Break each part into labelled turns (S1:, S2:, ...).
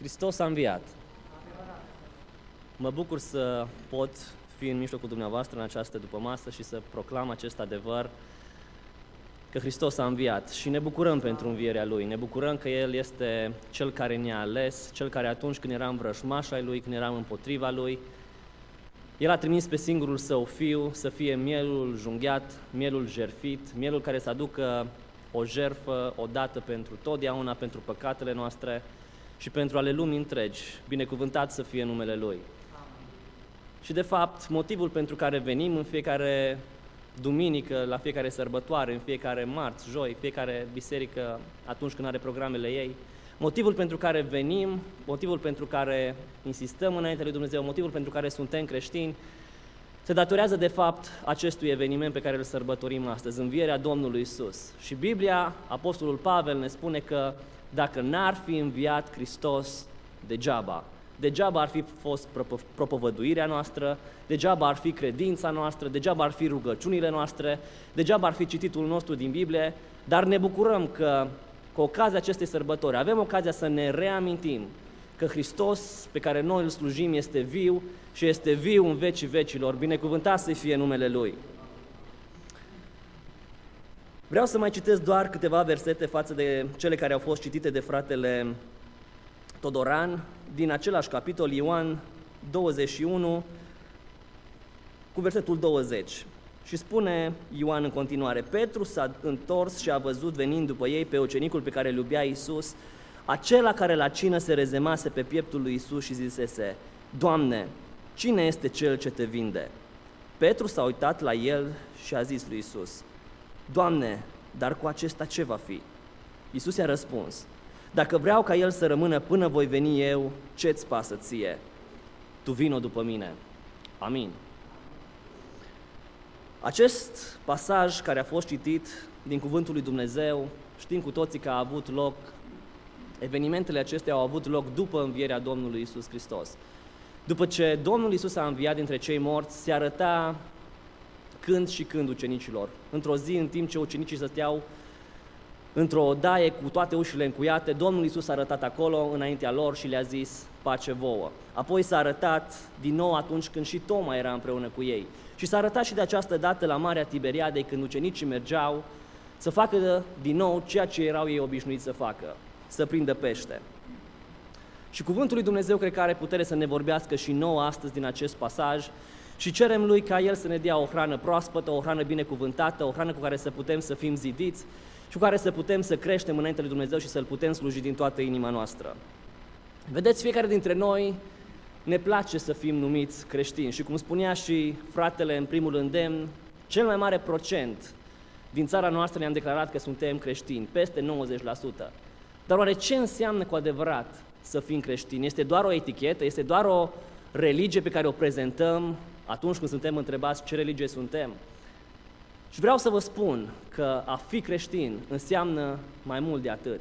S1: Hristos a înviat. Mă bucur să pot fi în mijlocul dumneavoastră în această dupămasă și să proclam acest adevăr că Hristos a înviat. Și ne bucurăm pentru învierea Lui, ne bucurăm că El este Cel care ne-a ales, Cel care atunci când eram vrășmaș ai Lui, când eram împotriva Lui, El a trimis pe singurul Său Fiu să fie mielul junghiat, mielul jerfit, mielul care să aducă o jerfă odată pentru totdeauna, pentru păcatele noastre și pentru ale lumii întregi. Binecuvântat să fie numele Lui. Și de fapt, motivul pentru care venim în fiecare duminică, la fiecare sărbătoare, în fiecare marți, joi, fiecare biserică, atunci când are programele ei, motivul pentru care venim, motivul pentru care insistăm înainte lui Dumnezeu, motivul pentru care suntem creștini, se datorează de fapt acestui eveniment pe care îl sărbătorim astăzi, învierea Domnului Isus. Și Biblia, Apostolul Pavel ne spune că dacă n-ar fi înviat Hristos, degeaba. Degeaba ar fi fost propovăduirea noastră, degeaba ar fi credința noastră, degeaba ar fi rugăciunile noastre, degeaba ar fi cititul nostru din Biblie, dar ne bucurăm că cu ocazia acestei sărbători avem ocazia să ne reamintim că Hristos pe care noi îl slujim este viu și este viu în vecii vecilor. Binecuvântat să fie numele Lui. Vreau să mai citesc doar câteva versete față de cele care au fost citite de fratele Todoran, din același capitol, Ioan 21, cu versetul 20. Și spune Ioan în continuare, Petru s-a întors și a văzut venind după ei pe ucenicul pe care îl iubea Iisus, acela care la cină se rezemase pe pieptul lui Isus și zisese, Doamne, cine este cel ce te vinde? Petru s-a uitat la el și a zis lui Isus, Doamne, dar cu acesta ce va fi? Isus i-a răspuns, Dacă vreau ca el să rămână până voi veni eu, ce-ți pasă ție? Tu vino după mine. Amin. Acest pasaj care a fost citit din Cuvântul lui Dumnezeu, știm cu toții că a avut loc Evenimentele acestea au avut loc după învierea Domnului Isus Hristos. După ce Domnul Isus a înviat dintre cei morți, se arăta când și când ucenicilor. Într-o zi, în timp ce ucenicii stăteau într-o odaie cu toate ușile încuiate, Domnul Isus a arătat acolo înaintea lor și le-a zis pace vouă. Apoi s-a arătat din nou atunci când și Toma era împreună cu ei. Și s-a arătat și de această dată la Marea Tiberiadei când ucenicii mergeau să facă din nou ceea ce erau ei obișnuiți să facă, să prindă pește. Și cuvântul lui Dumnezeu cred că are putere să ne vorbească și nouă astăzi din acest pasaj și cerem lui ca El să ne dea o hrană proaspătă, o hrană binecuvântată, o hrană cu care să putem să fim zidiți și cu care să putem să creștem înainte lui Dumnezeu și să-L putem sluji din toată inima noastră. Vedeți, fiecare dintre noi ne place să fim numiți creștini și cum spunea și fratele în primul îndemn, cel mai mare procent din țara noastră ne-am declarat că suntem creștini, peste 90%. Dar oare ce înseamnă cu adevărat să fim creștini? Este doar o etichetă? Este doar o religie pe care o prezentăm atunci când suntem întrebați ce religie suntem? Și vreau să vă spun că a fi creștin înseamnă mai mult de atât.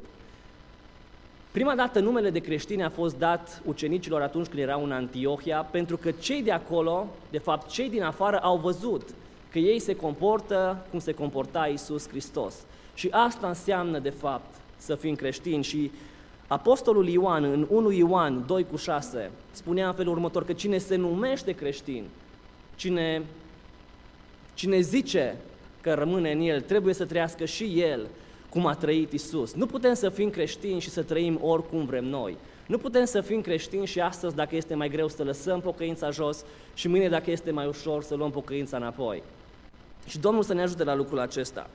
S1: Prima dată numele de creștini a fost dat ucenicilor atunci când erau în Antiohia, pentru că cei de acolo, de fapt cei din afară, au văzut că ei se comportă cum se comporta Isus Hristos. Și asta înseamnă, de fapt, să fim creștini și Apostolul Ioan, în 1 Ioan 2 cu 6, spunea în felul următor că cine se numește creștin, cine, cine zice că rămâne în el, trebuie să trăiască și el cum a trăit Isus. Nu putem să fim creștini și să trăim oricum vrem noi. Nu putem să fim creștini și astăzi, dacă este mai greu, să lăsăm pocăința jos și mâine, dacă este mai ușor, să luăm pocăința înapoi. Și Domnul să ne ajute la lucrul acesta.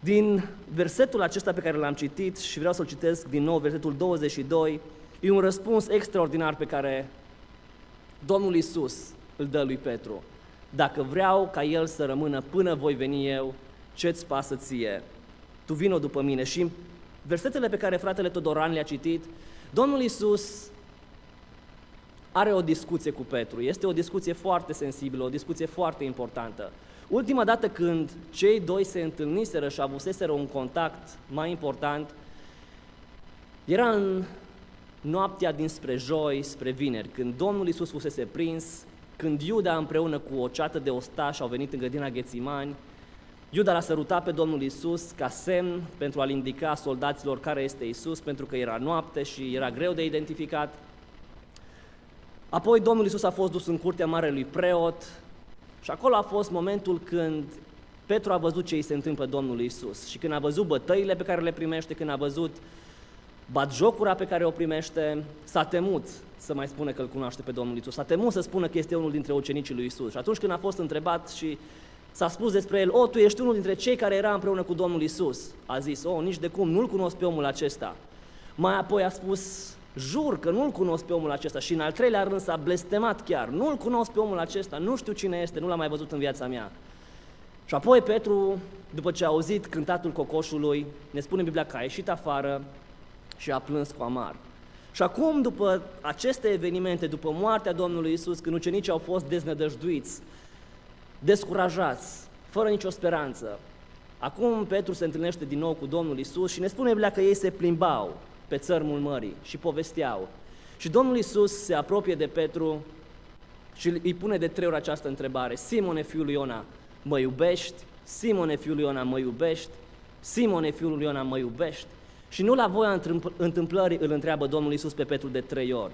S1: Din versetul acesta pe care l-am citit și vreau să-l citesc din nou, versetul 22, e un răspuns extraordinar pe care Domnul Isus îl dă lui Petru. Dacă vreau ca el să rămână până voi veni eu, ce-ți pasă ție? Tu vino după mine. Și versetele pe care fratele Todoran le-a citit, Domnul Isus are o discuție cu Petru. Este o discuție foarte sensibilă, o discuție foarte importantă. Ultima dată când cei doi se întâlniseră și avuseseră un contact mai important, era în noaptea dinspre joi spre vineri, când Domnul Isus fusese prins, când Iuda împreună cu o ceată de ostași au venit în grădina Ghețimani, Iuda l-a sărutat pe Domnul Isus ca semn pentru a-l indica soldaților care este Isus, pentru că era noapte și era greu de identificat. Apoi Domnul Isus a fost dus în curtea marelui preot și acolo a fost momentul când Petru a văzut ce îi se întâmplă Domnului Isus și când a văzut bătăile pe care le primește, când a văzut batjocura pe care o primește, s-a temut să mai spună că îl cunoaște pe Domnul Isus. S-a temut să spună că este unul dintre ucenicii lui Isus. Și atunci când a fost întrebat și s-a spus despre el, o, tu ești unul dintre cei care era împreună cu Domnul Isus, a zis, o, nici de cum, nu-l cunosc pe omul acesta. Mai apoi a spus, jur că nu-l cunosc pe omul acesta și în al treilea rând s-a blestemat chiar, nu-l cunosc pe omul acesta, nu știu cine este, nu l-am mai văzut în viața mea. Și apoi Petru, după ce a auzit cântatul cocoșului, ne spune în Biblia că a ieșit afară și a plâns cu amar. Și acum, după aceste evenimente, după moartea Domnului Isus, când ucenicii au fost deznădăjduiți, descurajați, fără nicio speranță, acum Petru se întâlnește din nou cu Domnul Isus și ne spune Biblia că ei se plimbau pe țărmul mării și povesteau. Și Domnul Isus se apropie de Petru și îi pune de trei ori această întrebare. Simone, fiul lui Iona, mă iubești? Simone, fiul lui Iona, mă iubești? Simone, fiul lui Iona, mă iubești? Și nu la voia întâmplării îl întreabă Domnul Isus pe Petru de trei ori.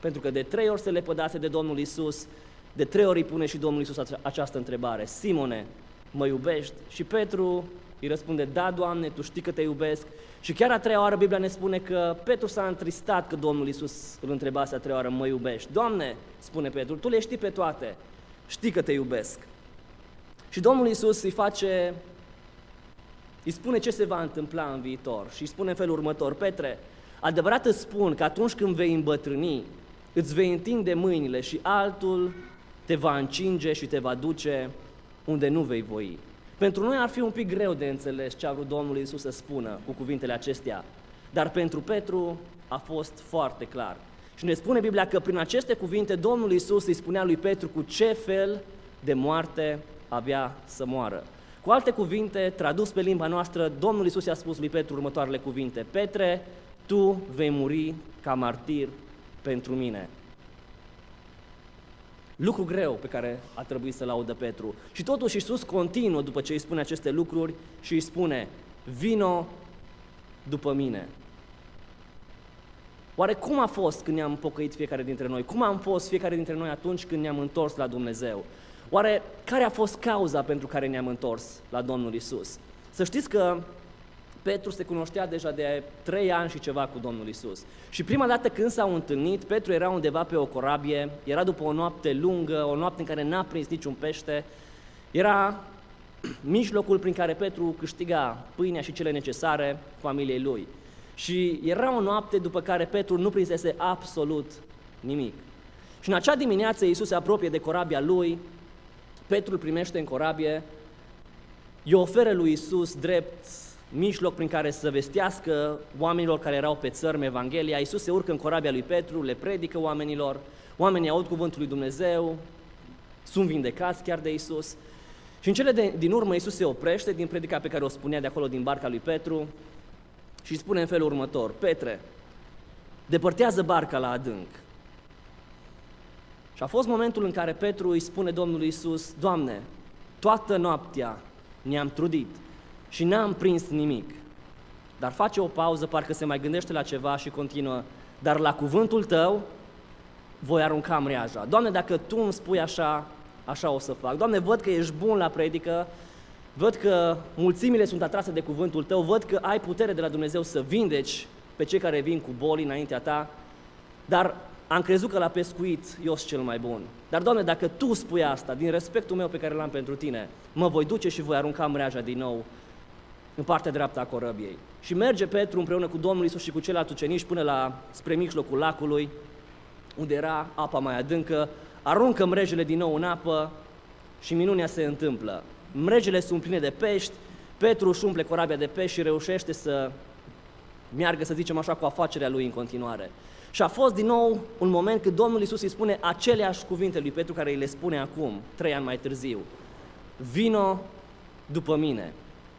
S1: Pentru că de trei ori se lepădase de Domnul Isus, de trei ori îi pune și Domnul Isus această întrebare. Simone, mă iubești? Și Petru îi răspunde, da, Doamne, Tu știi că te iubesc. Și chiar a treia oară Biblia ne spune că Petru s-a întristat că Domnul Isus îl întrebase a treia oară, mă iubești? Doamne, spune Petru, Tu le știi pe toate, știi că te iubesc. Și Domnul Isus îi face îi spune ce se va întâmpla în viitor și îi spune în felul următor, Petre, adevărat îți spun că atunci când vei îmbătrâni, îți vei întinde mâinile și altul te va încinge și te va duce unde nu vei voi. Pentru noi ar fi un pic greu de înțeles ce a vrut Domnul Iisus să spună cu cuvintele acestea, dar pentru Petru a fost foarte clar. Și ne spune Biblia că prin aceste cuvinte Domnul Iisus îi spunea lui Petru cu ce fel de moarte avea să moară. Cu alte cuvinte, tradus pe limba noastră, Domnul Isus i-a spus lui Petru următoarele cuvinte, Petre, tu vei muri ca martir pentru mine. Lucru greu pe care a trebuit să-l audă Petru. Și totuși Iisus continuă după ce îi spune aceste lucruri și îi spune, vino după mine. Oare cum a fost când ne-am pocăit fiecare dintre noi? Cum am fost fiecare dintre noi atunci când ne-am întors la Dumnezeu? Oare care a fost cauza pentru care ne-am întors la Domnul Isus? Să știți că Petru se cunoștea deja de trei ani și ceva cu Domnul Isus. Și prima dată când s-au întâlnit, Petru era undeva pe o corabie, era după o noapte lungă, o noapte în care n-a prins niciun pește, era mijlocul prin care Petru câștiga pâinea și cele necesare familiei lui. Și era o noapte după care Petru nu prinsese absolut nimic. Și în acea dimineață Iisus se apropie de corabia lui, Petru îl primește în corabie, îi oferă lui Isus drept mijloc prin care să vestească oamenilor care erau pe țărm Evanghelia. Iisus se urcă în corabia lui Petru, le predică oamenilor, oamenii aud cuvântul lui Dumnezeu, sunt vindecați chiar de Isus. Și în cele de, din urmă Iisus se oprește din predica pe care o spunea de acolo din barca lui Petru și spune în felul următor, Petre, depărtează barca la adânc și a fost momentul în care Petru îi spune Domnului Isus, Doamne, toată noaptea ne-am trudit și n-am prins nimic. Dar face o pauză, parcă se mai gândește la ceva și continuă, dar la cuvântul tău voi arunca mreaja. Doamne, dacă Tu îmi spui așa, așa o să fac. Doamne, văd că ești bun la predică, văd că mulțimile sunt atrase de cuvântul Tău, văd că ai putere de la Dumnezeu să vindeci pe cei care vin cu boli înaintea Ta, dar am crezut că la pescuit eu sunt cel mai bun. Dar, Doamne, dacă Tu spui asta, din respectul meu pe care l-am pentru Tine, mă voi duce și voi arunca mreaja din nou în partea dreaptă a corăbiei. Și merge Petru împreună cu Domnul Isus și cu ceilalți ucenici până la, spre mijlocul lacului, unde era apa mai adâncă, aruncă mrejele din nou în apă și minunea se întâmplă. Mrejele sunt pline de pești, Petru își umple corabia de pești și reușește să meargă, să zicem așa, cu afacerea lui în continuare. Și a fost din nou un moment când Domnul Isus îi spune aceleași cuvinte lui Petru care îi le spune acum, trei ani mai târziu. Vino după mine.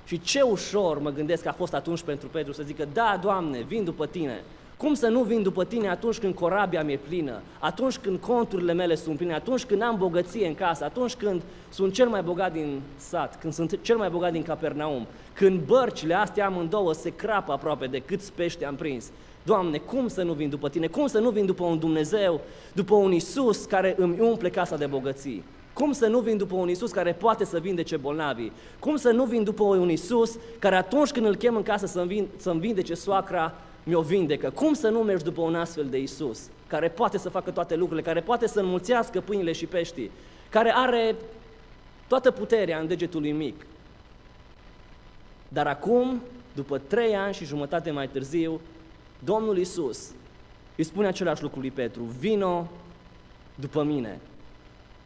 S1: Și ce ușor mă gândesc că a fost atunci pentru Petru să zică, da, Doamne, vin după tine. Cum să nu vin după tine atunci când corabia mi-e plină, atunci când conturile mele sunt pline, atunci când am bogăție în casă, atunci când sunt cel mai bogat din sat, când sunt cel mai bogat din Capernaum, când bărcile astea amândouă se crapă aproape de câți pești am prins. Doamne, cum să nu vin după Tine? Cum să nu vin după un Dumnezeu, după un Isus care îmi umple casa de bogății? Cum să nu vin după un Isus care poate să vindece bolnavii? Cum să nu vin după un Isus care atunci când îl chem în casă să-mi, vin, să-mi vindece soacra, mi-o vindecă? Cum să nu mergi după un astfel de Isus care poate să facă toate lucrurile, care poate să înmulțească pâinile și peștii, care are toată puterea în degetul lui mic? Dar acum, după trei ani și jumătate mai târziu, Domnul Isus îi spune același lucru lui Petru, vino după mine.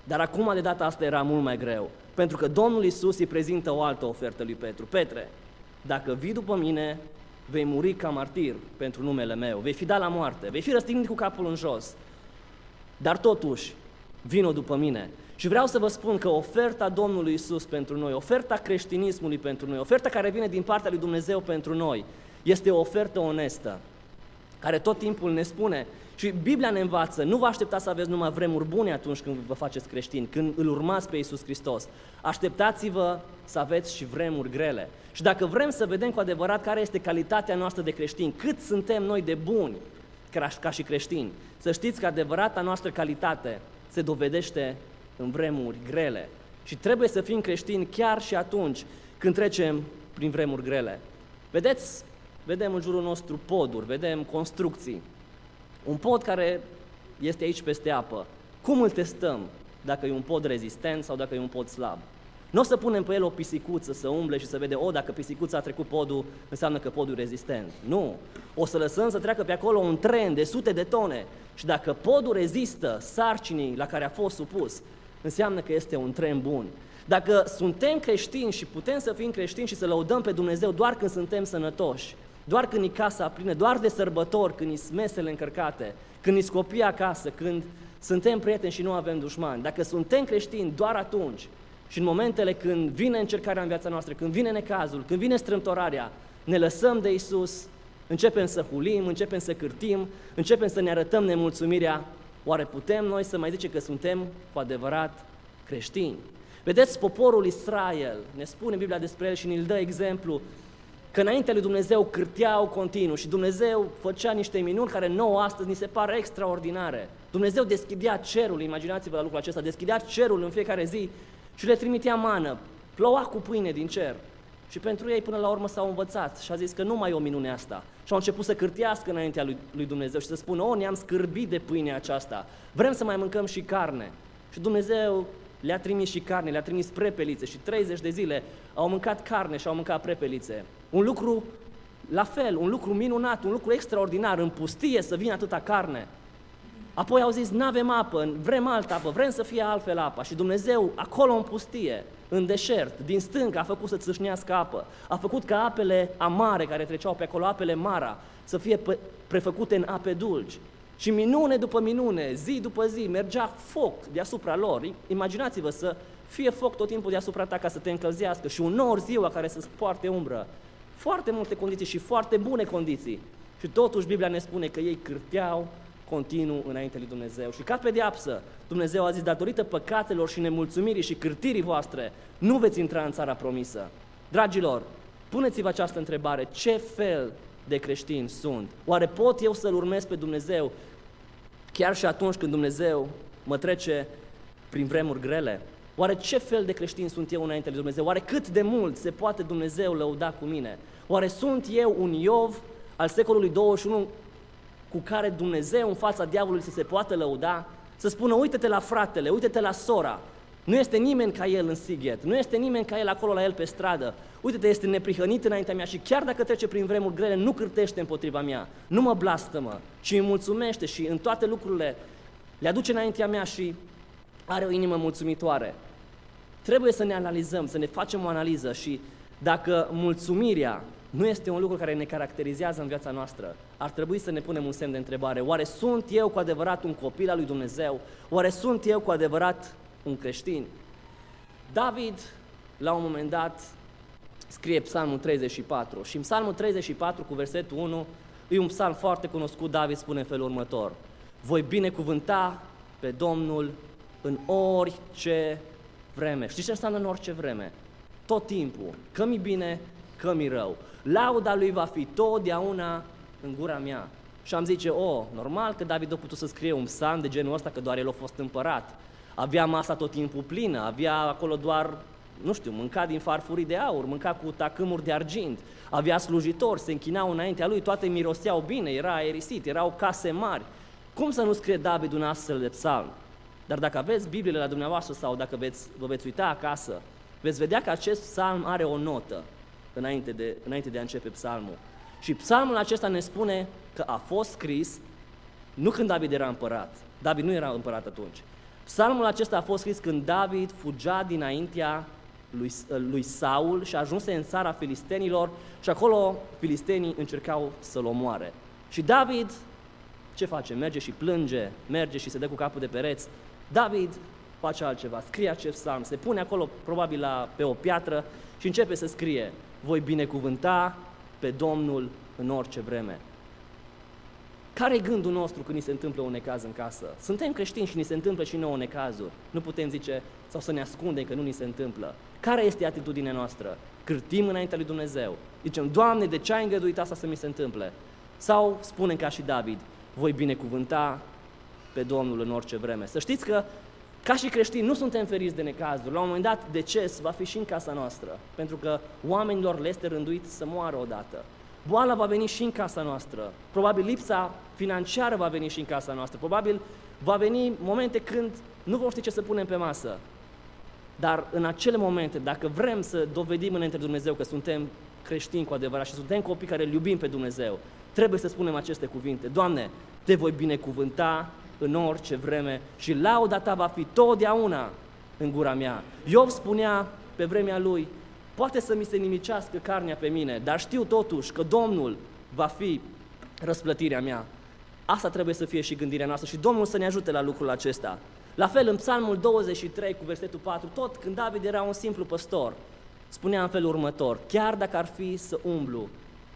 S1: Dar acum de data asta era mult mai greu, pentru că Domnul Isus îi prezintă o altă ofertă lui Petru. Petre, dacă vii după mine, vei muri ca martir pentru numele meu, vei fi dat la moarte, vei fi răstignit cu capul în jos. Dar totuși, vino după mine. Și vreau să vă spun că oferta Domnului Isus pentru noi, oferta creștinismului pentru noi, oferta care vine din partea lui Dumnezeu pentru noi, este o ofertă onestă care tot timpul ne spune și Biblia ne învață, nu vă așteptați să aveți numai vremuri bune atunci când vă faceți creștini, când îl urmați pe Iisus Hristos. Așteptați-vă să aveți și vremuri grele. Și dacă vrem să vedem cu adevărat care este calitatea noastră de creștini, cât suntem noi de buni ca și creștini, să știți că adevărata noastră calitate se dovedește în vremuri grele. Și trebuie să fim creștini chiar și atunci când trecem prin vremuri grele. Vedeți, vedem în jurul nostru poduri, vedem construcții. Un pod care este aici peste apă. Cum îl testăm? Dacă e un pod rezistent sau dacă e un pod slab. Nu o să punem pe el o pisicuță să umble și să vede, o, dacă pisicuța a trecut podul, înseamnă că podul e rezistent. Nu. O să lăsăm să treacă pe acolo un tren de sute de tone și dacă podul rezistă sarcinii la care a fost supus, înseamnă că este un tren bun. Dacă suntem creștini și putem să fim creștini și să lăudăm pe Dumnezeu doar când suntem sănătoși, doar când e casa plină, doar de sărbători, când e mesele încărcate, când e copii acasă, când suntem prieteni și nu avem dușmani. Dacă suntem creștini doar atunci și în momentele când vine încercarea în viața noastră, când vine necazul, când vine strâmtorarea, ne lăsăm de Isus, începem să hulim, începem să cârtim, începem să ne arătăm nemulțumirea, oare putem noi să mai zicem că suntem cu adevărat creștini? Vedeți, poporul Israel, ne spune Biblia despre el și ne-l dă exemplu, că înainte lui Dumnezeu cârteau continuu și Dumnezeu făcea niște minuni care nouă astăzi ni se pare extraordinare. Dumnezeu deschidea cerul, imaginați-vă la lucrul acesta, deschidea cerul în fiecare zi și le trimitea mană, ploua cu pâine din cer. Și pentru ei până la urmă s-au învățat și a zis că nu mai e o minune asta. Și au început să cârtească înaintea lui, lui Dumnezeu și să spună, o, ne-am scârbit de pâinea aceasta, vrem să mai mâncăm și carne. Și Dumnezeu le-a trimis și carne, le-a trimis prepelițe și 30 de zile au mâncat carne și au mâncat prepelițe. Un lucru la fel, un lucru minunat, un lucru extraordinar, în pustie să vină atâta carne. Apoi au zis, nu avem apă, vrem altă apă, vrem să fie altfel apa. Și Dumnezeu, acolo în pustie, în deșert, din stânga, a făcut să țâșnească apă. A făcut ca apele amare care treceau pe acolo, apele mara, să fie prefăcute în ape dulci. Și minune după minune, zi după zi, mergea foc deasupra lor. Imaginați-vă să fie foc tot timpul deasupra ta ca să te încălzească și un nor ziua care să-ți poarte umbră. Foarte multe condiții și foarte bune condiții. Și totuși Biblia ne spune că ei cârteau continuu înainte lui Dumnezeu. Și ca pedeapsă, Dumnezeu a zis, datorită păcatelor și nemulțumirii și cârtirii voastre, nu veți intra în țara promisă. Dragilor, puneți-vă această întrebare, ce fel de creștini sunt? Oare pot eu să-L urmez pe Dumnezeu chiar și atunci când Dumnezeu mă trece prin vremuri grele? Oare ce fel de creștin sunt eu înainte de Dumnezeu? Oare cât de mult se poate Dumnezeu lăuda cu mine? Oare sunt eu un Iov al secolului 21 cu care Dumnezeu în fața diavolului să se poată lăuda? Să spună, uite-te la fratele, uite-te la sora, nu este nimeni ca el în Sighet, nu este nimeni ca el acolo la el pe stradă. Uite-te, este neprihănit înaintea mea și chiar dacă trece prin vremuri grele, nu cârtește împotriva mea, nu mă blastămă, ci îmi mulțumește și în toate lucrurile le aduce înaintea mea și are o inimă mulțumitoare. Trebuie să ne analizăm, să ne facem o analiză și dacă mulțumirea nu este un lucru care ne caracterizează în viața noastră, ar trebui să ne punem un semn de întrebare. Oare sunt eu cu adevărat un copil al lui Dumnezeu? Oare sunt eu cu adevărat un creștin? David, la un moment dat, scrie Psalmul 34 și în Psalmul 34 cu versetul 1 E un psalm foarte cunoscut, David spune în felul următor. Voi binecuvânta pe Domnul în orice vreme. Știți ce înseamnă în orice vreme? Tot timpul. Că mi bine, că mi rău. Lauda lui va fi totdeauna în gura mea. Și am zice, o, oh, normal că David a putut să scrie un psalm de genul ăsta, că doar el a fost împărat. Avea masa tot timpul plină, avea acolo doar, nu știu, mânca din farfurii de aur, mânca cu tacâmuri de argint, avea slujitori, se închinau înaintea lui, toate miroseau bine, era aerisit, erau case mari. Cum să nu scrie David un astfel de psalm? Dar dacă aveți Bibliile la dumneavoastră sau dacă veți, vă veți uita acasă, veți vedea că acest psalm are o notă înainte de, înainte de a începe psalmul. Și psalmul acesta ne spune că a fost scris nu când David era împărat. David nu era împărat atunci. Psalmul acesta a fost scris când David fugea dinaintea lui, lui Saul și ajunse în țara filistenilor și acolo filistenii încercau să-l omoare. Și David ce face? Merge și plânge, merge și se dă cu capul de pereți. David face altceva, scrie acest psalm, se pune acolo probabil la, pe o piatră și începe să scrie Voi binecuvânta pe Domnul în orice vreme. Care e gândul nostru când ni se întâmplă un necaz în casă? Suntem creștini și ni se întâmplă și nouă necazuri. Nu putem zice sau să ne ascundem că nu ni se întâmplă. Care este atitudinea noastră? Cârtim înaintea lui Dumnezeu. Zicem, Doamne, de ce ai îngăduit asta să mi se întâmple? Sau spunem ca și David, voi binecuvânta pe Domnul în orice vreme. Să știți că ca și creștini nu suntem feriți de necazuri. La un moment dat deces va fi și în casa noastră, pentru că oamenilor le este rânduit să moară odată. Boala va veni și în casa noastră. Probabil lipsa financiară va veni și în casa noastră. Probabil va veni momente când nu vom ști ce să punem pe masă. Dar în acele momente, dacă vrem să dovedim înainte de Dumnezeu că suntem creștini cu adevărat și suntem copii care îl iubim pe Dumnezeu, trebuie să spunem aceste cuvinte. Doamne, te voi binecuvânta în orice vreme și lauda ta va fi totdeauna în gura mea. Iov spunea pe vremea lui, poate să mi se nimicească carnea pe mine, dar știu totuși că Domnul va fi răsplătirea mea. Asta trebuie să fie și gândirea noastră și Domnul să ne ajute la lucrul acesta. La fel, în Psalmul 23 cu versetul 4, tot când David era un simplu păstor, spunea în felul următor, chiar dacă ar fi să umblu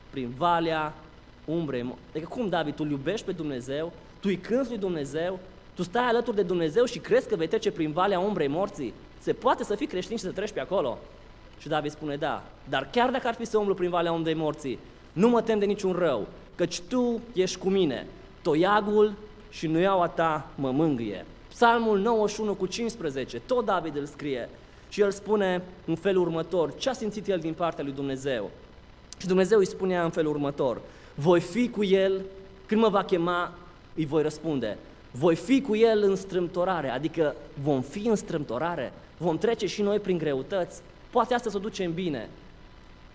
S1: prin valea umbrei, adică cum David, tu iubești pe Dumnezeu, tu îi cânți lui Dumnezeu, tu stai alături de Dumnezeu și crezi că vei trece prin valea umbrei morții? Se poate să fii creștin și să treci pe acolo? Și David spune, da, dar chiar dacă ar fi să umblu prin valea umbrei morții, nu mă tem de niciun rău, căci tu ești cu mine, toiagul și nuiaua ta mă mângâie. Psalmul 91 cu 15, tot David îl scrie și el spune în felul următor, ce a simțit el din partea lui Dumnezeu. Și Dumnezeu îi spunea în felul următor, voi fi cu el, când mă va chema, îi voi răspunde. Voi fi cu el în strâmtorare, adică vom fi în strâmtorare, vom trece și noi prin greutăți. Poate asta să o ducem bine,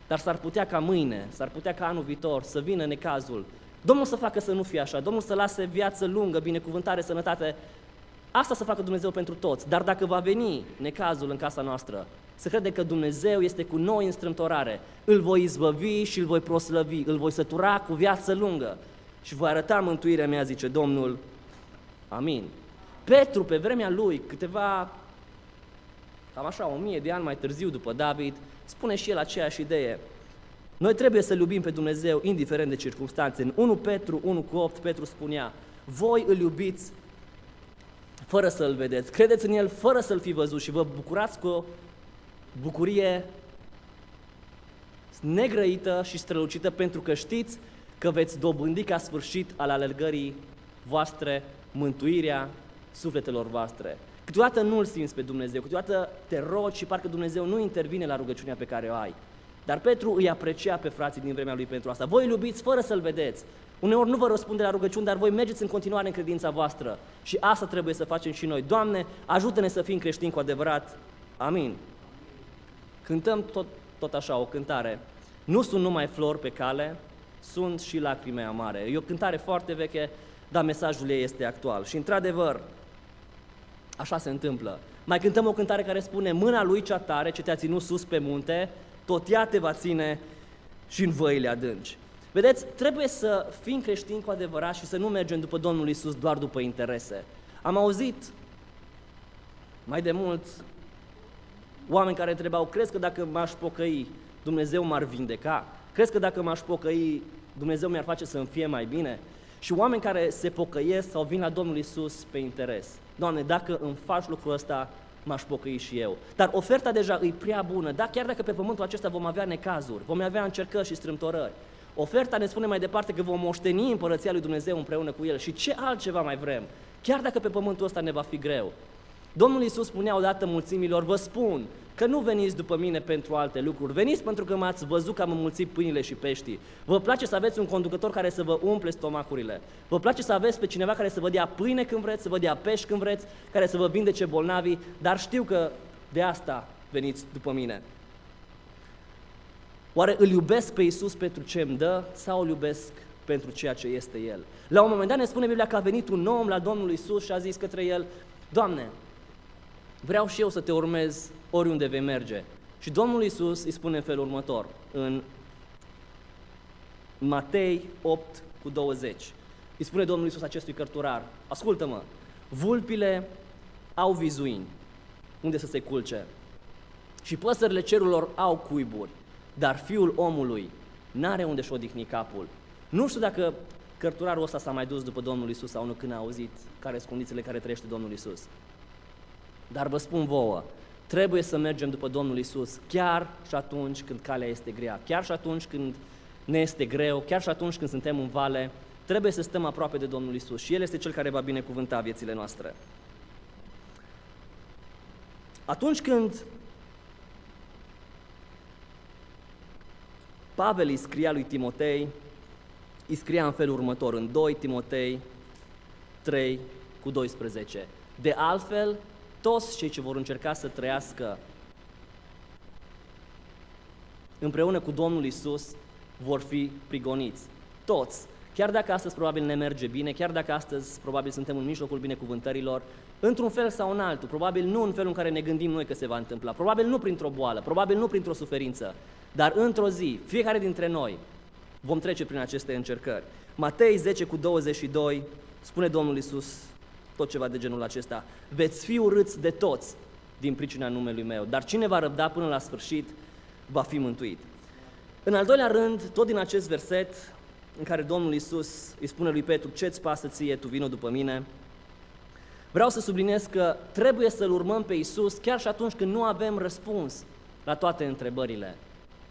S1: dar s-ar putea ca mâine, s-ar putea ca anul viitor să vină necazul. Domnul să facă să nu fie așa, Domnul să lase viață lungă, binecuvântare, sănătate. Asta să facă Dumnezeu pentru toți, dar dacă va veni necazul în casa noastră, să crede că Dumnezeu este cu noi în strâmtorare. Îl voi izbăvi și îl voi proslăvi, îl voi sătura cu viață lungă și voi arăta mântuirea mea, zice Domnul. Amin. Petru, pe vremea lui, câteva, cam așa, o mie de ani mai târziu după David, spune și el aceeași idee. Noi trebuie să-L iubim pe Dumnezeu, indiferent de circunstanțe. În 1 Petru 1 cu 8, Petru spunea, voi îl iubiți fără să-L vedeți, credeți în El fără să-L fi văzut și vă bucurați cu bucurie negrăită și strălucită pentru că știți că veți dobândi ca sfârșit al alergării voastre mântuirea sufletelor voastre. Câteodată nu-L simți pe Dumnezeu, câteodată te rogi și parcă Dumnezeu nu intervine la rugăciunea pe care o ai. Dar Petru îi aprecia pe frații din vremea lui pentru asta. Voi îl iubiți fără să-L vedeți. Uneori nu vă răspunde la rugăciuni, dar voi mergeți în continuare în credința voastră. Și asta trebuie să facem și noi. Doamne, ajută-ne să fim creștini cu adevărat. Amin. Cântăm tot, tot așa o cântare. Nu sunt numai flori pe cale, sunt și lacrime amare. E o cântare foarte veche, dar mesajul ei este actual. Și într-adevăr, așa se întâmplă. Mai cântăm o cântare care spune, mâna lui cea tare ce te-a ținut sus pe munte, tot ea te va ține și în văile adânci. Vedeți, trebuie să fim creștini cu adevărat și să nu mergem după Domnul Isus doar după interese. Am auzit mai de mult oameni care întrebau, crezi că dacă m-aș pocăi, Dumnezeu m-ar vindeca? Crezi că dacă m-aș pocăi, Dumnezeu mi-ar face să-mi fie mai bine? Și oameni care se pocăiesc sau vin la Domnul Isus pe interes. Doamne, dacă îmi faci lucrul ăsta, m-aș pocăi și eu. Dar oferta deja e prea bună, da? chiar dacă pe pământul acesta vom avea necazuri, vom avea încercări și strâmtorări. Oferta ne spune mai departe că vom moșteni împărăția lui Dumnezeu împreună cu El și ce altceva mai vrem, chiar dacă pe pământul ăsta ne va fi greu. Domnul Iisus spunea odată mulțimilor, vă spun că nu veniți după mine pentru alte lucruri, veniți pentru că m-ați văzut că am înmulțit pâinile și peștii. Vă place să aveți un conducător care să vă umple stomacurile. Vă place să aveți pe cineva care să vă dea pâine când vreți, să vă dea pești când vreți, care să vă vindece bolnavii, dar știu că de asta veniți după mine. Oare îl iubesc pe Iisus pentru ce îmi dă sau îl iubesc pentru ceea ce este El? La un moment dat ne spune Biblia că a venit un om la Domnul Iisus și a zis către El, Doamne, vreau și eu să te urmez oriunde vei merge. Și Domnul Iisus îi spune în felul următor, în Matei 8 cu 20. Îi spune Domnul Iisus acestui cărturar, ascultă-mă, vulpile au vizuini unde să se culce și păsările cerurilor au cuiburi, dar fiul omului n-are unde și odihni capul. Nu știu dacă cărturarul ăsta s-a mai dus după Domnul Isus sau nu când a auzit care sunt condițiile care trăiește Domnul Isus. Dar vă spun vouă, trebuie să mergem după Domnul Isus chiar și atunci când calea este grea, chiar și atunci când ne este greu, chiar și atunci când suntem în vale, trebuie să stăm aproape de Domnul Isus și El este Cel care va binecuvânta viețile noastre. Atunci când Pavel îi scria lui Timotei, îi scria în felul următor, în 2 Timotei 3 cu 12. De altfel, toți cei ce vor încerca să trăiască împreună cu Domnul Isus vor fi prigoniți. Toți. Chiar dacă astăzi probabil ne merge bine, chiar dacă astăzi probabil suntem în mijlocul binecuvântărilor, într-un fel sau în altul, probabil nu în felul în care ne gândim noi că se va întâmpla, probabil nu printr-o boală, probabil nu printr-o suferință, dar într-o zi, fiecare dintre noi vom trece prin aceste încercări. Matei 10 cu 22 spune Domnul Isus tot ceva de genul acesta. Veți fi urâți de toți din pricina numelui meu, dar cine va răbda până la sfârșit va fi mântuit. În al doilea rând, tot din acest verset, în care Domnul Isus îi spune lui Petru, ce-ți pasă ție, tu vină după mine, vreau să subliniez că trebuie să-L urmăm pe Isus chiar și atunci când nu avem răspuns la toate întrebările.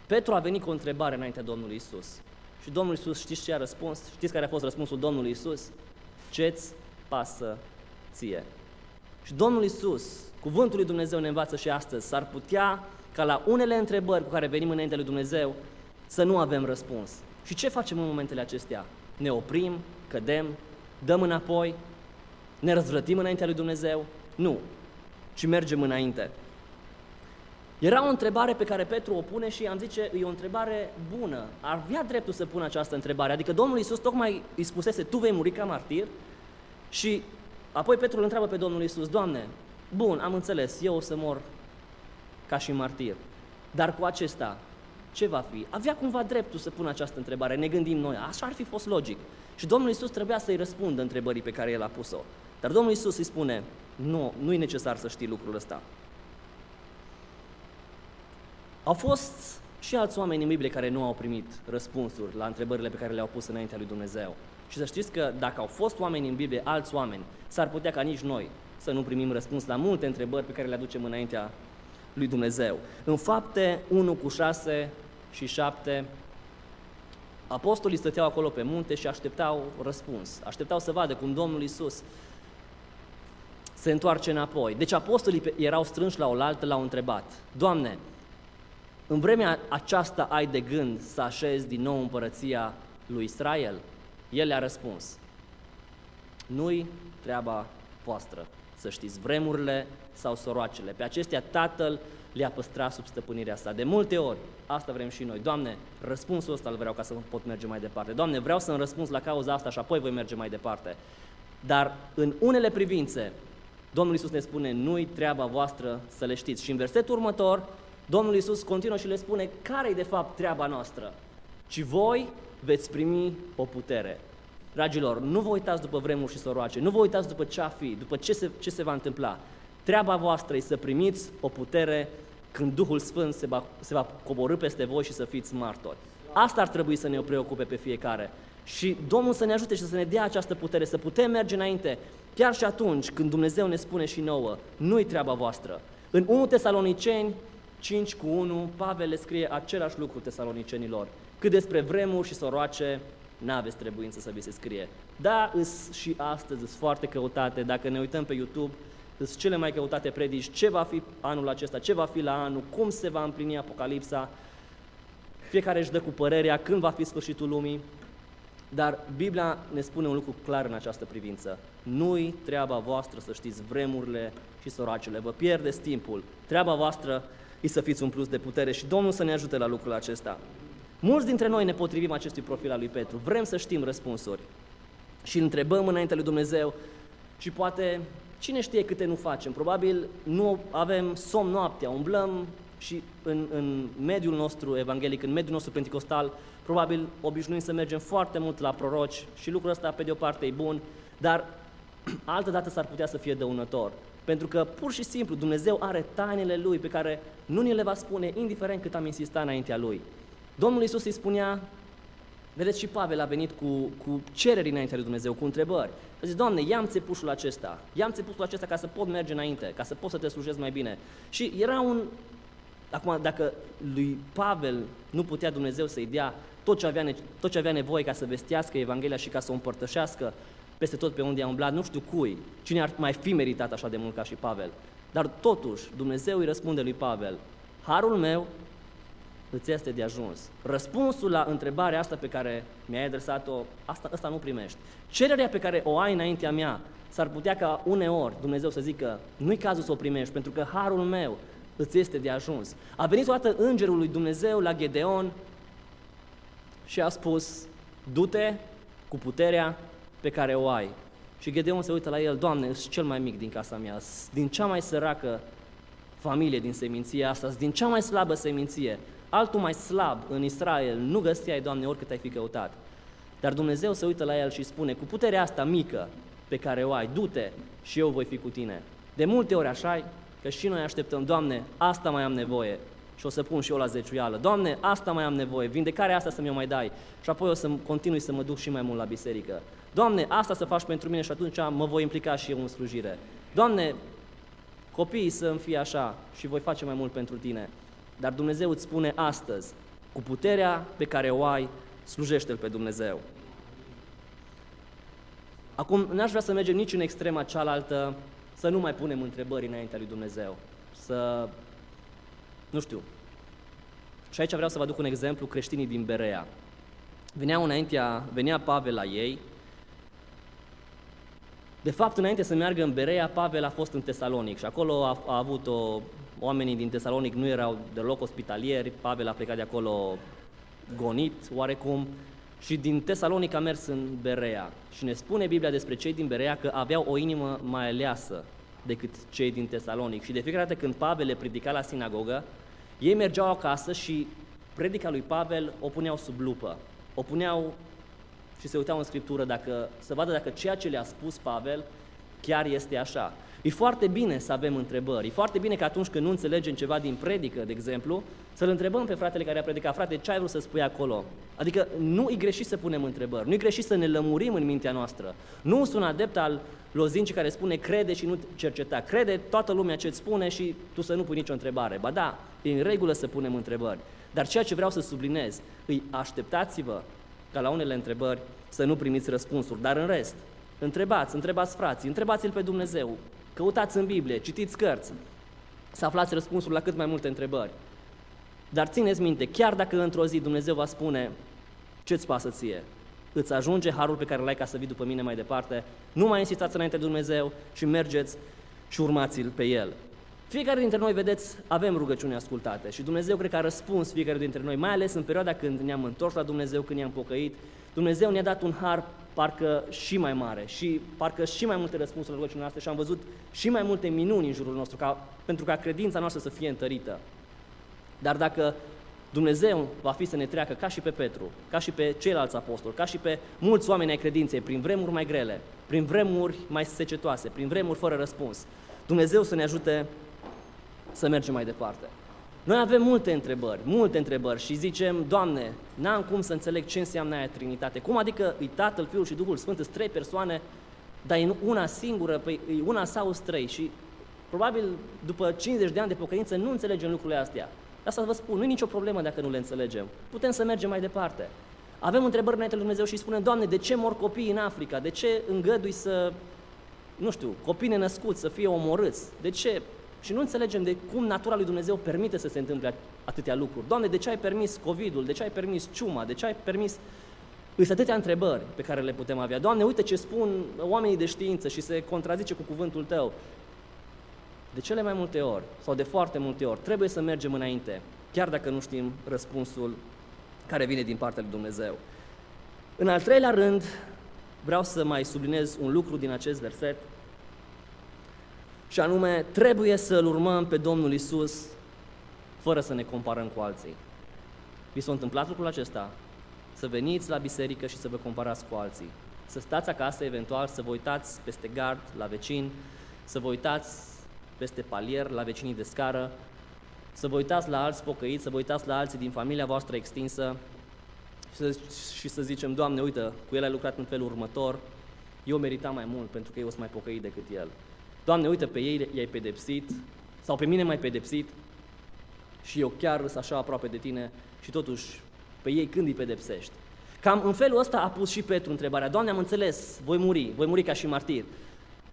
S1: Petru a venit cu o întrebare înaintea Domnului Isus. Și Domnul Isus, știți ce a răspuns? Știți care a fost răspunsul Domnului Isus? Ce-ți pasă ție? Și Domnul Isus, cuvântul lui Dumnezeu ne învață și astăzi, s-ar putea ca la unele întrebări cu care venim înaintea lui Dumnezeu să nu avem răspuns. Și ce facem în momentele acestea? Ne oprim, cădem, dăm înapoi, ne răzvrătim înaintea lui Dumnezeu? Nu, ci mergem înainte. Era o întrebare pe care Petru o pune și am zice, e o întrebare bună. Ar avea dreptul să pună această întrebare. Adică Domnul Iisus tocmai îi spusese, tu vei muri ca martir și apoi Petru îl întreabă pe Domnul Iisus, Doamne, bun, am înțeles, eu o să mor ca și martir, dar cu acesta, ce va fi? Avea cumva dreptul să pună această întrebare, ne gândim noi, așa ar fi fost logic. Și Domnul Iisus trebuia să-i răspundă întrebării pe care el a pus-o. Dar Domnul Iisus îi spune, nu, nu e necesar să știi lucrul ăsta. Au fost și alți oameni în Biblie care nu au primit răspunsuri la întrebările pe care le-au pus înaintea lui Dumnezeu. Și să știți că dacă au fost oameni în Biblie, alți oameni, s-ar putea ca nici noi să nu primim răspuns la multe întrebări pe care le aducem înaintea lui Dumnezeu. În fapte 1 cu 6 și 7, apostolii stăteau acolo pe munte și așteptau răspuns. Așteptau să vadă cum Domnul Isus se întoarce înapoi. Deci apostolii erau strânși la oaltă, l-au întrebat, Doamne, în vremea aceasta ai de gând să așezi din nou împărăția lui Israel? El le-a răspuns, nu-i treaba voastră să știți vremurile sau soroacele. Pe acestea Tatăl le-a păstrat sub stăpânirea sa. De multe ori, asta vrem și noi. Doamne, răspunsul ăsta îl vreau ca să pot merge mai departe. Doamne, vreau să-mi răspuns la cauza asta și apoi voi merge mai departe. Dar în unele privințe, Domnul Iisus ne spune, nu-i treaba voastră să le știți. Și în versetul următor, Domnul Iisus continuă și le spune care e de fapt treaba noastră, ci voi veți primi o putere. Dragilor, nu vă uitați după vremuri și soroace, nu vă uitați după ce a fi, după ce se, ce se va întâmpla. Treaba voastră e să primiți o putere când Duhul Sfânt se va, se va coborâ peste voi și să fiți martori. Asta ar trebui să ne preocupe pe fiecare. Și Domnul să ne ajute și să ne dea această putere, să putem merge înainte, chiar și atunci când Dumnezeu ne spune și nouă, nu-i treaba voastră. În 1 Tesaloniceni 5 cu 1, Pavel le scrie același lucru tesalonicenilor. Cât despre vremuri și soroace, n-aveți trebuință să vi se scrie. Da, îs și astăzi sunt foarte căutate, dacă ne uităm pe YouTube, sunt cele mai căutate predici, ce va fi anul acesta, ce va fi la anul, cum se va împlini Apocalipsa, fiecare își dă cu părerea când va fi sfârșitul lumii, dar Biblia ne spune un lucru clar în această privință. Nu-i treaba voastră să știți vremurile și soracele, vă pierdeți timpul. Treaba voastră e să fiți un plus de putere și Domnul să ne ajute la lucrul acesta. Mulți dintre noi ne potrivim acestui profil al lui Petru. Vrem să știm răspunsuri și îl întrebăm înainte lui Dumnezeu și poate cine știe câte nu facem. Probabil nu avem somn noaptea, umblăm și în, în mediul nostru evanghelic, în mediul nostru pentecostal, probabil obișnuim să mergem foarte mult la proroci și lucrul ăsta pe de o parte e bun, dar altă dată s-ar putea să fie dăunător. Pentru că pur și simplu Dumnezeu are tainele Lui pe care nu ni le va spune, indiferent cât am insistat înaintea Lui. Domnul Iisus îi spunea, vedeți și Pavel a venit cu, cu cereri înaintea lui Dumnezeu, cu întrebări. A zis, Doamne, ia-mi țepușul acesta, ia-mi țepușul acesta ca să pot merge înainte, ca să pot să te slujesc mai bine. Și era un... Acum, dacă lui Pavel nu putea Dumnezeu să-i dea tot ce, avea, tot ce avea nevoie ca să vestească Evanghelia și ca să o împărtășească peste tot pe unde a umblat, nu știu cui, cine ar mai fi meritat așa de mult ca și Pavel. Dar totuși, Dumnezeu îi răspunde lui Pavel, Harul meu îți este de ajuns. Răspunsul la întrebarea asta pe care mi-ai adresat-o, asta, asta nu primești. Cererea pe care o ai înaintea mea, s-ar putea ca uneori Dumnezeu să zică, nu-i cazul să o primești, pentru că harul meu îți este de ajuns. A venit o dată îngerul lui Dumnezeu la Gedeon și a spus, du-te cu puterea pe care o ai. Și Gedeon se uită la el, Doamne, ești cel mai mic din casa mea, din cea mai săracă familie din seminția asta, din cea mai slabă seminție, altul mai slab în Israel, nu găseai, Doamne, oricât ai fi căutat. Dar Dumnezeu se uită la el și spune, cu puterea asta mică pe care o ai, du-te și eu voi fi cu tine. De multe ori așa că și noi așteptăm, Doamne, asta mai am nevoie și o să pun și eu la zeciuială. Doamne, asta mai am nevoie, vindecarea asta să mi-o mai dai și apoi o să continui să mă duc și mai mult la biserică. Doamne, asta să faci pentru mine și atunci mă voi implica și eu în slujire. Doamne, copiii să îmi fie așa și voi face mai mult pentru tine. Dar Dumnezeu îți spune astăzi, cu puterea pe care o ai, slujește-L pe Dumnezeu. Acum, n-aș vrea să mergem nici în extrema cealaltă, să nu mai punem întrebări înaintea lui Dumnezeu. Să, nu știu. Și aici vreau să vă aduc un exemplu, creștinii din Berea. Veneau înaintea, venea Pavel la ei. De fapt, înainte să meargă în Berea, Pavel a fost în Tesalonic și acolo a, a avut o oamenii din Tesalonic nu erau deloc ospitalieri, Pavel a plecat de acolo gonit oarecum și din Tesalonic a mers în Berea. Și ne spune Biblia despre cei din Berea că aveau o inimă mai aleasă decât cei din Tesalonic. Și de fiecare dată când Pavel le predica la sinagogă, ei mergeau acasă și predica lui Pavel o puneau sub lupă. O puneau și se uitau în Scriptură dacă, să vadă dacă ceea ce le-a spus Pavel chiar este așa. E foarte bine să avem întrebări. E foarte bine că atunci când nu înțelegem ceva din predică, de exemplu, să-l întrebăm pe fratele care a predicat, frate, ce ai vrut să spui acolo? Adică nu e greșit să punem întrebări, nu e greșit să ne lămurim în mintea noastră. Nu sunt un adept al lozincii care spune crede și nu cerceta. Crede toată lumea ce îți spune și tu să nu pui nicio întrebare. Ba da, e în regulă să punem întrebări. Dar ceea ce vreau să sublinez, îi așteptați-vă ca la unele întrebări să nu primiți răspunsuri, dar în rest, întrebați, întrebați frații, întrebați-L pe Dumnezeu, Căutați în Biblie, citiți cărți, să aflați răspunsul la cât mai multe întrebări. Dar țineți minte, chiar dacă într-o zi Dumnezeu va spune ce-ți pasă ție, îți ajunge harul pe care l-ai ca să vii după mine mai departe, nu mai insistați înainte de Dumnezeu și mergeți și urmați-L pe El. Fiecare dintre noi, vedeți, avem rugăciuni ascultate și Dumnezeu cred că a răspuns fiecare dintre noi, mai ales în perioada când ne-am întors la Dumnezeu, când ne-am pocăit. Dumnezeu ne-a dat un har parcă și mai mare și parcă și mai multe răspunsuri la rugăciunile noastre și am văzut și mai multe minuni în jurul nostru ca, pentru ca credința noastră să fie întărită. Dar dacă Dumnezeu va fi să ne treacă ca și pe Petru, ca și pe ceilalți apostoli, ca și pe mulți oameni ai credinței, prin vremuri mai grele, prin vremuri mai secetoase, prin vremuri fără răspuns. Dumnezeu să ne ajute să mergem mai departe. Noi avem multe întrebări, multe întrebări și zicem, Doamne, n-am cum să înțeleg ce înseamnă aia Trinitate. Cum adică e Tatăl, Fiul și Duhul Sfânt, sunt trei persoane, dar e una singură, păi e una sau trei și probabil după 50 de ani de pocăință nu înțelegem lucrurile astea. Asta vă spun, nu e nicio problemă dacă nu le înțelegem. Putem să mergem mai departe. Avem întrebări înainte lui Dumnezeu și spunem, Doamne, de ce mor copiii în Africa? De ce îngădui să, nu știu, copii nenăscuți să fie omorâți? De ce? Și nu înțelegem de cum natura lui Dumnezeu permite să se întâmple atâtea lucruri. Doamne, de ce ai permis COVID-ul? De ce ai permis ciuma? De ce ai permis... Sunt atâtea întrebări pe care le putem avea. Doamne, uite ce spun oamenii de știință și se contrazice cu cuvântul Tău. De cele mai multe ori, sau de foarte multe ori, trebuie să mergem înainte, chiar dacă nu știm răspunsul care vine din partea lui Dumnezeu. În al treilea rând, vreau să mai subliniez un lucru din acest verset, și anume, trebuie să-L urmăm pe Domnul Isus fără să ne comparăm cu alții. Vi s-a întâmplat lucrul acesta? Să veniți la biserică și să vă comparați cu alții. Să stați acasă, eventual, să vă uitați peste gard, la vecin, să vă uitați peste palier, la vecinii de scară, să vă uitați la alți pocăiți, să vă uitați la alții din familia voastră extinsă și să, și să zicem, Doamne, uite, cu el ai lucrat în felul următor, eu meritam mai mult pentru că eu sunt mai pocăit decât el. Doamne, uite, pe ei i-ai pedepsit, sau pe mine mai pedepsit, și eu chiar sunt așa aproape de tine și totuși pe ei când îi pedepsești? Cam în felul ăsta a pus și Petru întrebarea, Doamne, am înțeles, voi muri, voi muri ca și martir,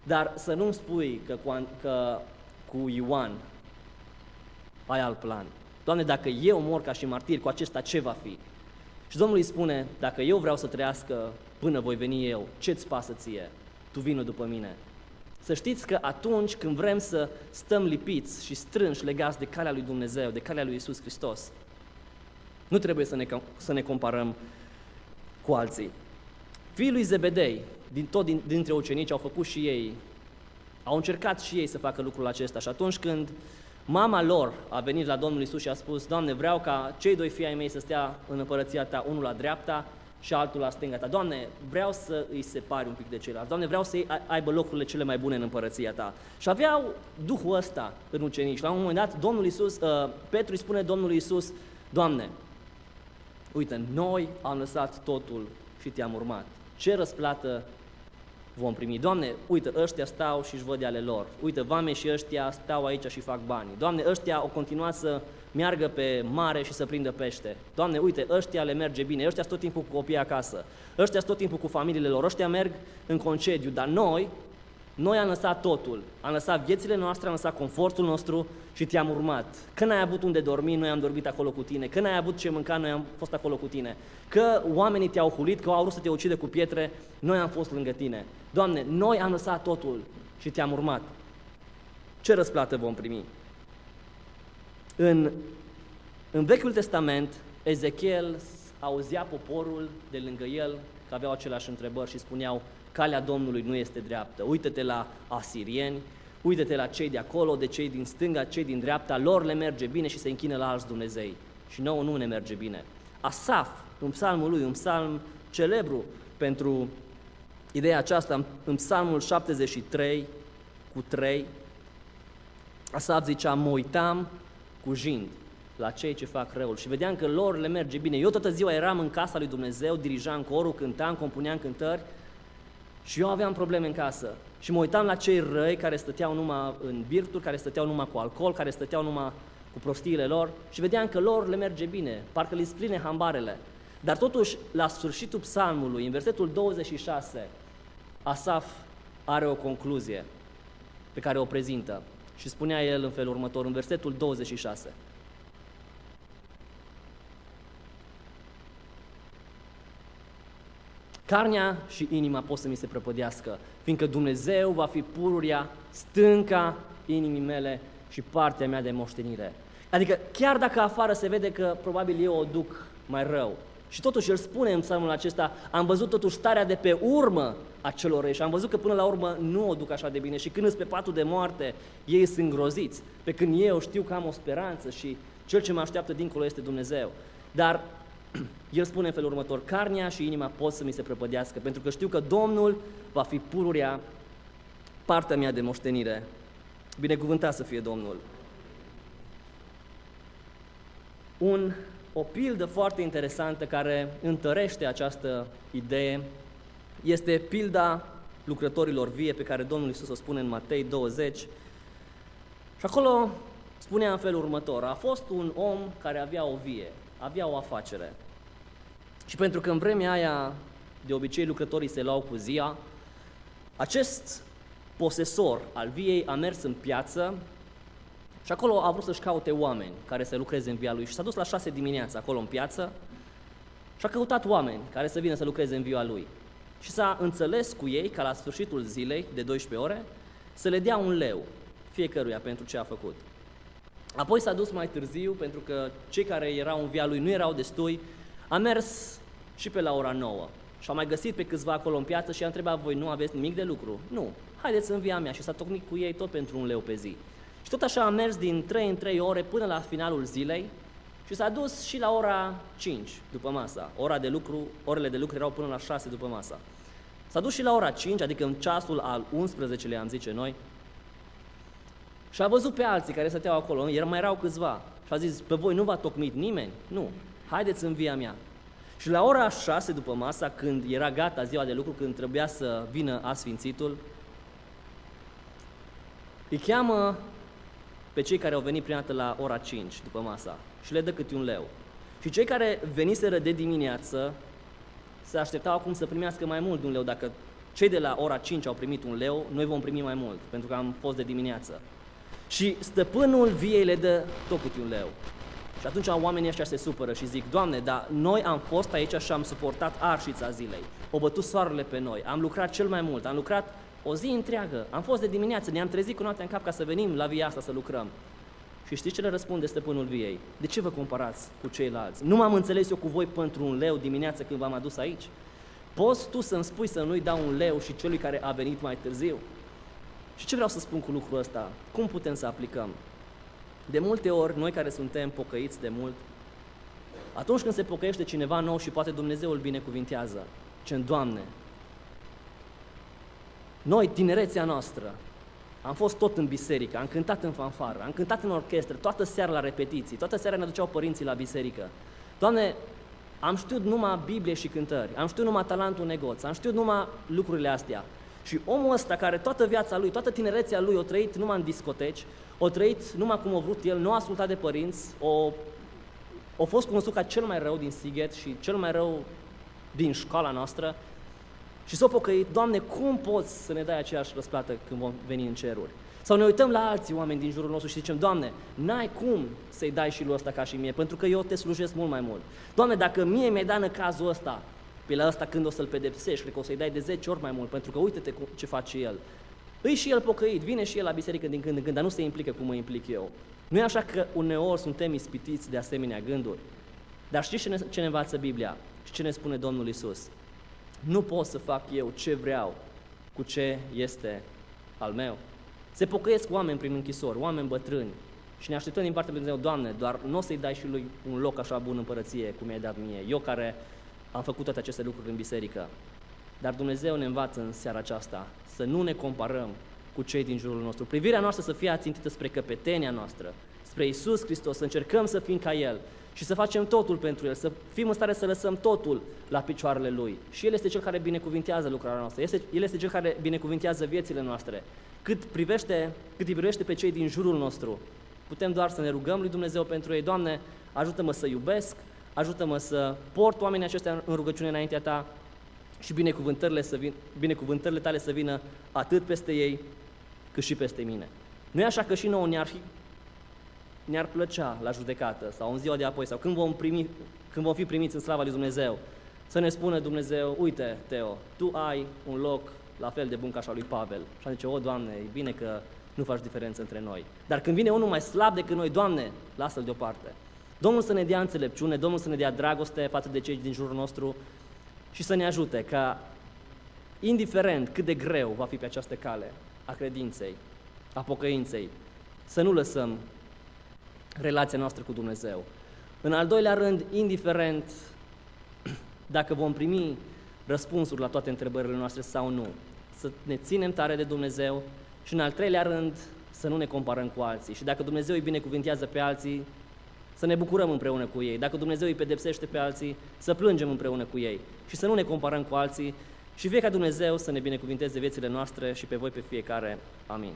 S1: dar să nu-mi spui că cu, că cu Ioan ai alt plan. Doamne, dacă eu mor ca și martir, cu acesta ce va fi? Și Domnul îi spune, dacă eu vreau să trăiască până voi veni eu, ce-ți pasă ție? Tu vină după mine. Să știți că atunci când vrem să stăm lipiți și strânși legați de calea lui Dumnezeu, de calea lui Isus Hristos, nu trebuie să ne, să ne comparăm cu alții. Fiii lui Zebedei, din tot din, dintre ucenici, au făcut și ei, au încercat și ei să facă lucrul acesta și atunci când mama lor a venit la Domnul Isus și a spus, Doamne, vreau ca cei doi fii ai mei să stea în împărăția ta, unul la dreapta și altul la stânga ta. Doamne, vreau să îi separi un pic de ceilalți. Doamne, vreau să aibă locurile cele mai bune în împărăția ta. Și aveau Duhul ăsta în ucenici. La un moment dat, Domnul Isus, uh, Petru îi spune Domnului Isus, Doamne, uite, noi am lăsat totul și te-am urmat. Ce răsplată vom primi. Doamne, uite, ăștia stau și își văd de ale lor. Uite, vame și ăștia stau aici și fac bani. Doamne, ăștia au continuat să meargă pe mare și să prindă pește. Doamne, uite, ăștia le merge bine, ăștia sunt tot timpul cu copii acasă, ăștia sunt tot timpul cu familiile lor, ăștia merg în concediu, dar noi, noi am lăsat totul, am lăsat viețile noastre, am lăsat confortul nostru și te-am urmat. Când ai avut unde dormi, noi am dormit acolo cu tine. Când ai avut ce mânca, noi am fost acolo cu tine. Că oamenii te-au hulit, că au vrut să te ucide cu pietre, noi am fost lângă tine. Doamne, noi am lăsat totul și te-am urmat. Ce răsplată vom primi? În, în Vechiul Testament, Ezechiel auzea poporul de lângă el că aveau aceleași întrebări și spuneau calea Domnului nu este dreaptă. Uită-te la asirieni, uită-te la cei de acolo, de cei din stânga, cei din dreapta, lor le merge bine și se închină la alți Dumnezei. Și nouă nu ne merge bine. Asaf, în psalmul lui, un psalm celebru pentru ideea aceasta, în psalmul 73 cu 3, Asaf zicea, mă uitam cu jind la cei ce fac răul și vedeam că lor le merge bine. Eu toată ziua eram în casa lui Dumnezeu, dirijam corul, cântam, compuneam cântări și eu aveam probleme în casă. Și mă uitam la cei răi care stăteau numai în birturi, care stăteau numai cu alcool, care stăteau numai cu prostiile lor și vedeam că lor le merge bine, parcă le spline hambarele. Dar totuși, la sfârșitul psalmului, în versetul 26, Asaf are o concluzie pe care o prezintă. Și spunea el în felul următor, în versetul 26. Carnea și inima pot să mi se prăpădească, fiindcă Dumnezeu va fi pururia, stânca inimii mele și partea mea de moștenire. Adică chiar dacă afară se vede că probabil eu o duc mai rău, și totuși el spune în psalmul acesta, am văzut totuși starea de pe urmă a celor răi și am văzut că până la urmă nu o duc așa de bine și când sunt pe patul de moarte, ei sunt îngroziți, pe când eu știu că am o speranță și cel ce mă așteaptă dincolo este Dumnezeu. Dar el spune în felul următor, carnea și inima pot să mi se prăpădească, pentru că știu că Domnul va fi pururia, partea mea de moștenire. Binecuvântat să fie Domnul! Un, o pildă foarte interesantă care întărește această idee este pilda lucrătorilor vie pe care Domnul Isus o spune în Matei 20. Și acolo spunea în felul următor, a fost un om care avea o vie, avea o afacere. Și pentru că în vremea aia, de obicei, lucrătorii se luau cu zia, acest posesor al viei a mers în piață și acolo a vrut să-și caute oameni care să lucreze în via lui și s-a dus la șase dimineața acolo în piață și a căutat oameni care să vină să lucreze în via lui. Și s-a înțeles cu ei ca la sfârșitul zilei, de 12 ore, să le dea un leu fiecăruia pentru ce a făcut. Apoi s-a dus mai târziu, pentru că cei care erau în via lui nu erau destui, a mers și pe la ora 9 și a mai găsit pe câțiva acolo în piață și a întrebat, voi nu aveți nimic de lucru? Nu, haideți în via mea și s-a tocnit cu ei tot pentru un leu pe zi. Și tot așa a mers din 3 în 3 ore până la finalul zilei și s-a dus și la ora 5 după masa. Ora de lucru, orele de lucru erau până la 6 după masa. S-a dus și la ora 5, adică în ceasul al 11-lea, am zice noi, și a văzut pe alții care stăteau acolo, era mai erau câțiva. Și a zis, pe voi nu v-a tocmit nimeni? Nu, haideți în via mea. Și la ora 6 după masa, când era gata ziua de lucru, când trebuia să vină asfințitul, îi cheamă pe cei care au venit prima dată la ora 5 după masa și le dă câte un leu. Și cei care veniseră de dimineață se așteptau acum să primească mai mult de un leu. Dacă cei de la ora 5 au primit un leu, noi vom primi mai mult, pentru că am fost de dimineață. Și stăpânul viei le dă tot câte un leu. Și atunci oamenii ăștia se supără și zic, Doamne, dar noi am fost aici și am suportat arșița zilei. O bătut soarele pe noi, am lucrat cel mai mult, am lucrat o zi întreagă, am fost de dimineață, ne-am trezit cu noaptea în cap ca să venim la via asta să lucrăm. Și știți ce le răspunde stăpânul viei? De ce vă comparați cu ceilalți? Nu m-am înțeles eu cu voi pentru un leu dimineață când v-am adus aici? Poți tu să-mi spui să nu-i dau un leu și celui care a venit mai târziu? Și ce vreau să spun cu lucrul ăsta? Cum putem să aplicăm? De multe ori, noi care suntem pocăiți de mult, atunci când se pocăiește cineva nou și poate Dumnezeu îl binecuvintează, ce Doamne, noi, tinerețea noastră, am fost tot în biserică, am cântat în fanfară, am cântat în orchestră, toată seara la repetiții, toată seara ne duceau părinții la biserică. Doamne, am știut numai Biblie și cântări, am știut numai talentul negoț, am știut numai lucrurile astea. Și omul ăsta care toată viața lui, toată tinerețea lui o trăit numai în discoteci, o trăit numai cum a vrut el, nu a ascultat de părinți, o, o fost cunoscut ca cel mai rău din Sighet și cel mai rău din școala noastră și s-a pocăit, Doamne, cum poți să ne dai aceeași răsplată când vom veni în ceruri? Sau ne uităm la alții oameni din jurul nostru și zicem, Doamne, n-ai cum să-i dai și lui ăsta ca și mie, pentru că eu te slujesc mult mai mult. Doamne, dacă mie mi-ai dat în cazul ăsta, pe la ăsta când o să-l pedepsești, cred că o să-i dai de 10 ori mai mult, pentru că uite-te ce face el. Îi și el pocăit, vine și el la biserică din când în când, dar nu se implică cum mă implic eu. Nu e așa că uneori suntem ispitiți de asemenea gânduri. Dar știți ce ne, ce ne învață Biblia? Și ce ne spune Domnul Isus? Nu pot să fac eu ce vreau cu ce este al meu. Se pocăiesc oameni prin închisori, oameni bătrâni, și ne așteptăm din partea lui Dumnezeu, Doamne, doar nu o să-i dai și lui un loc așa bun în părăție, cum i-ai dat mie, eu care am făcut toate aceste lucruri în biserică. Dar Dumnezeu ne învață în seara aceasta să nu ne comparăm cu cei din jurul nostru. Privirea noastră să fie ațintită spre căpetenia noastră, spre Isus Hristos, să încercăm să fim ca El și să facem totul pentru El, să fim în stare să lăsăm totul la picioarele Lui. Și El este Cel care binecuvintează lucrarea noastră, este, El este Cel care binecuvintează viețile noastre. Cât, privește, cât îi privește pe cei din jurul nostru, putem doar să ne rugăm lui Dumnezeu pentru ei. Doamne, ajută-mă să iubesc, ajută-mă să port oamenii aceștia în rugăciune înaintea Ta și binecuvântările, să vin, binecuvântările Tale să vină atât peste ei, cât și peste mine. Nu e așa că și nouă ne-ar fi ne-ar plăcea la judecată sau în ziua de apoi sau când vom, primi, când vom fi primiți în slava lui Dumnezeu, să ne spună Dumnezeu, uite, Teo, tu ai un loc la fel de bun ca și al lui Pavel. Și zice, o, Doamne, e bine că nu faci diferență între noi. Dar când vine unul mai slab decât noi, Doamne, lasă-l deoparte. Domnul să ne dea înțelepciune, Domnul să ne dea dragoste față de cei din jurul nostru și să ne ajute ca, indiferent cât de greu va fi pe această cale a credinței, a pocăinței, să nu lăsăm relația noastră cu Dumnezeu. În al doilea rând, indiferent dacă vom primi răspunsuri la toate întrebările noastre sau nu, să ne ținem tare de Dumnezeu și în al treilea rând, să nu ne comparăm cu alții. Și dacă Dumnezeu îi binecuvintează pe alții, să ne bucurăm împreună cu ei. Dacă Dumnezeu îi pedepsește pe alții, să plângem împreună cu ei și să nu ne comparăm cu alții și fie ca Dumnezeu să ne binecuvinteze viețile noastre și pe voi pe fiecare. Amin.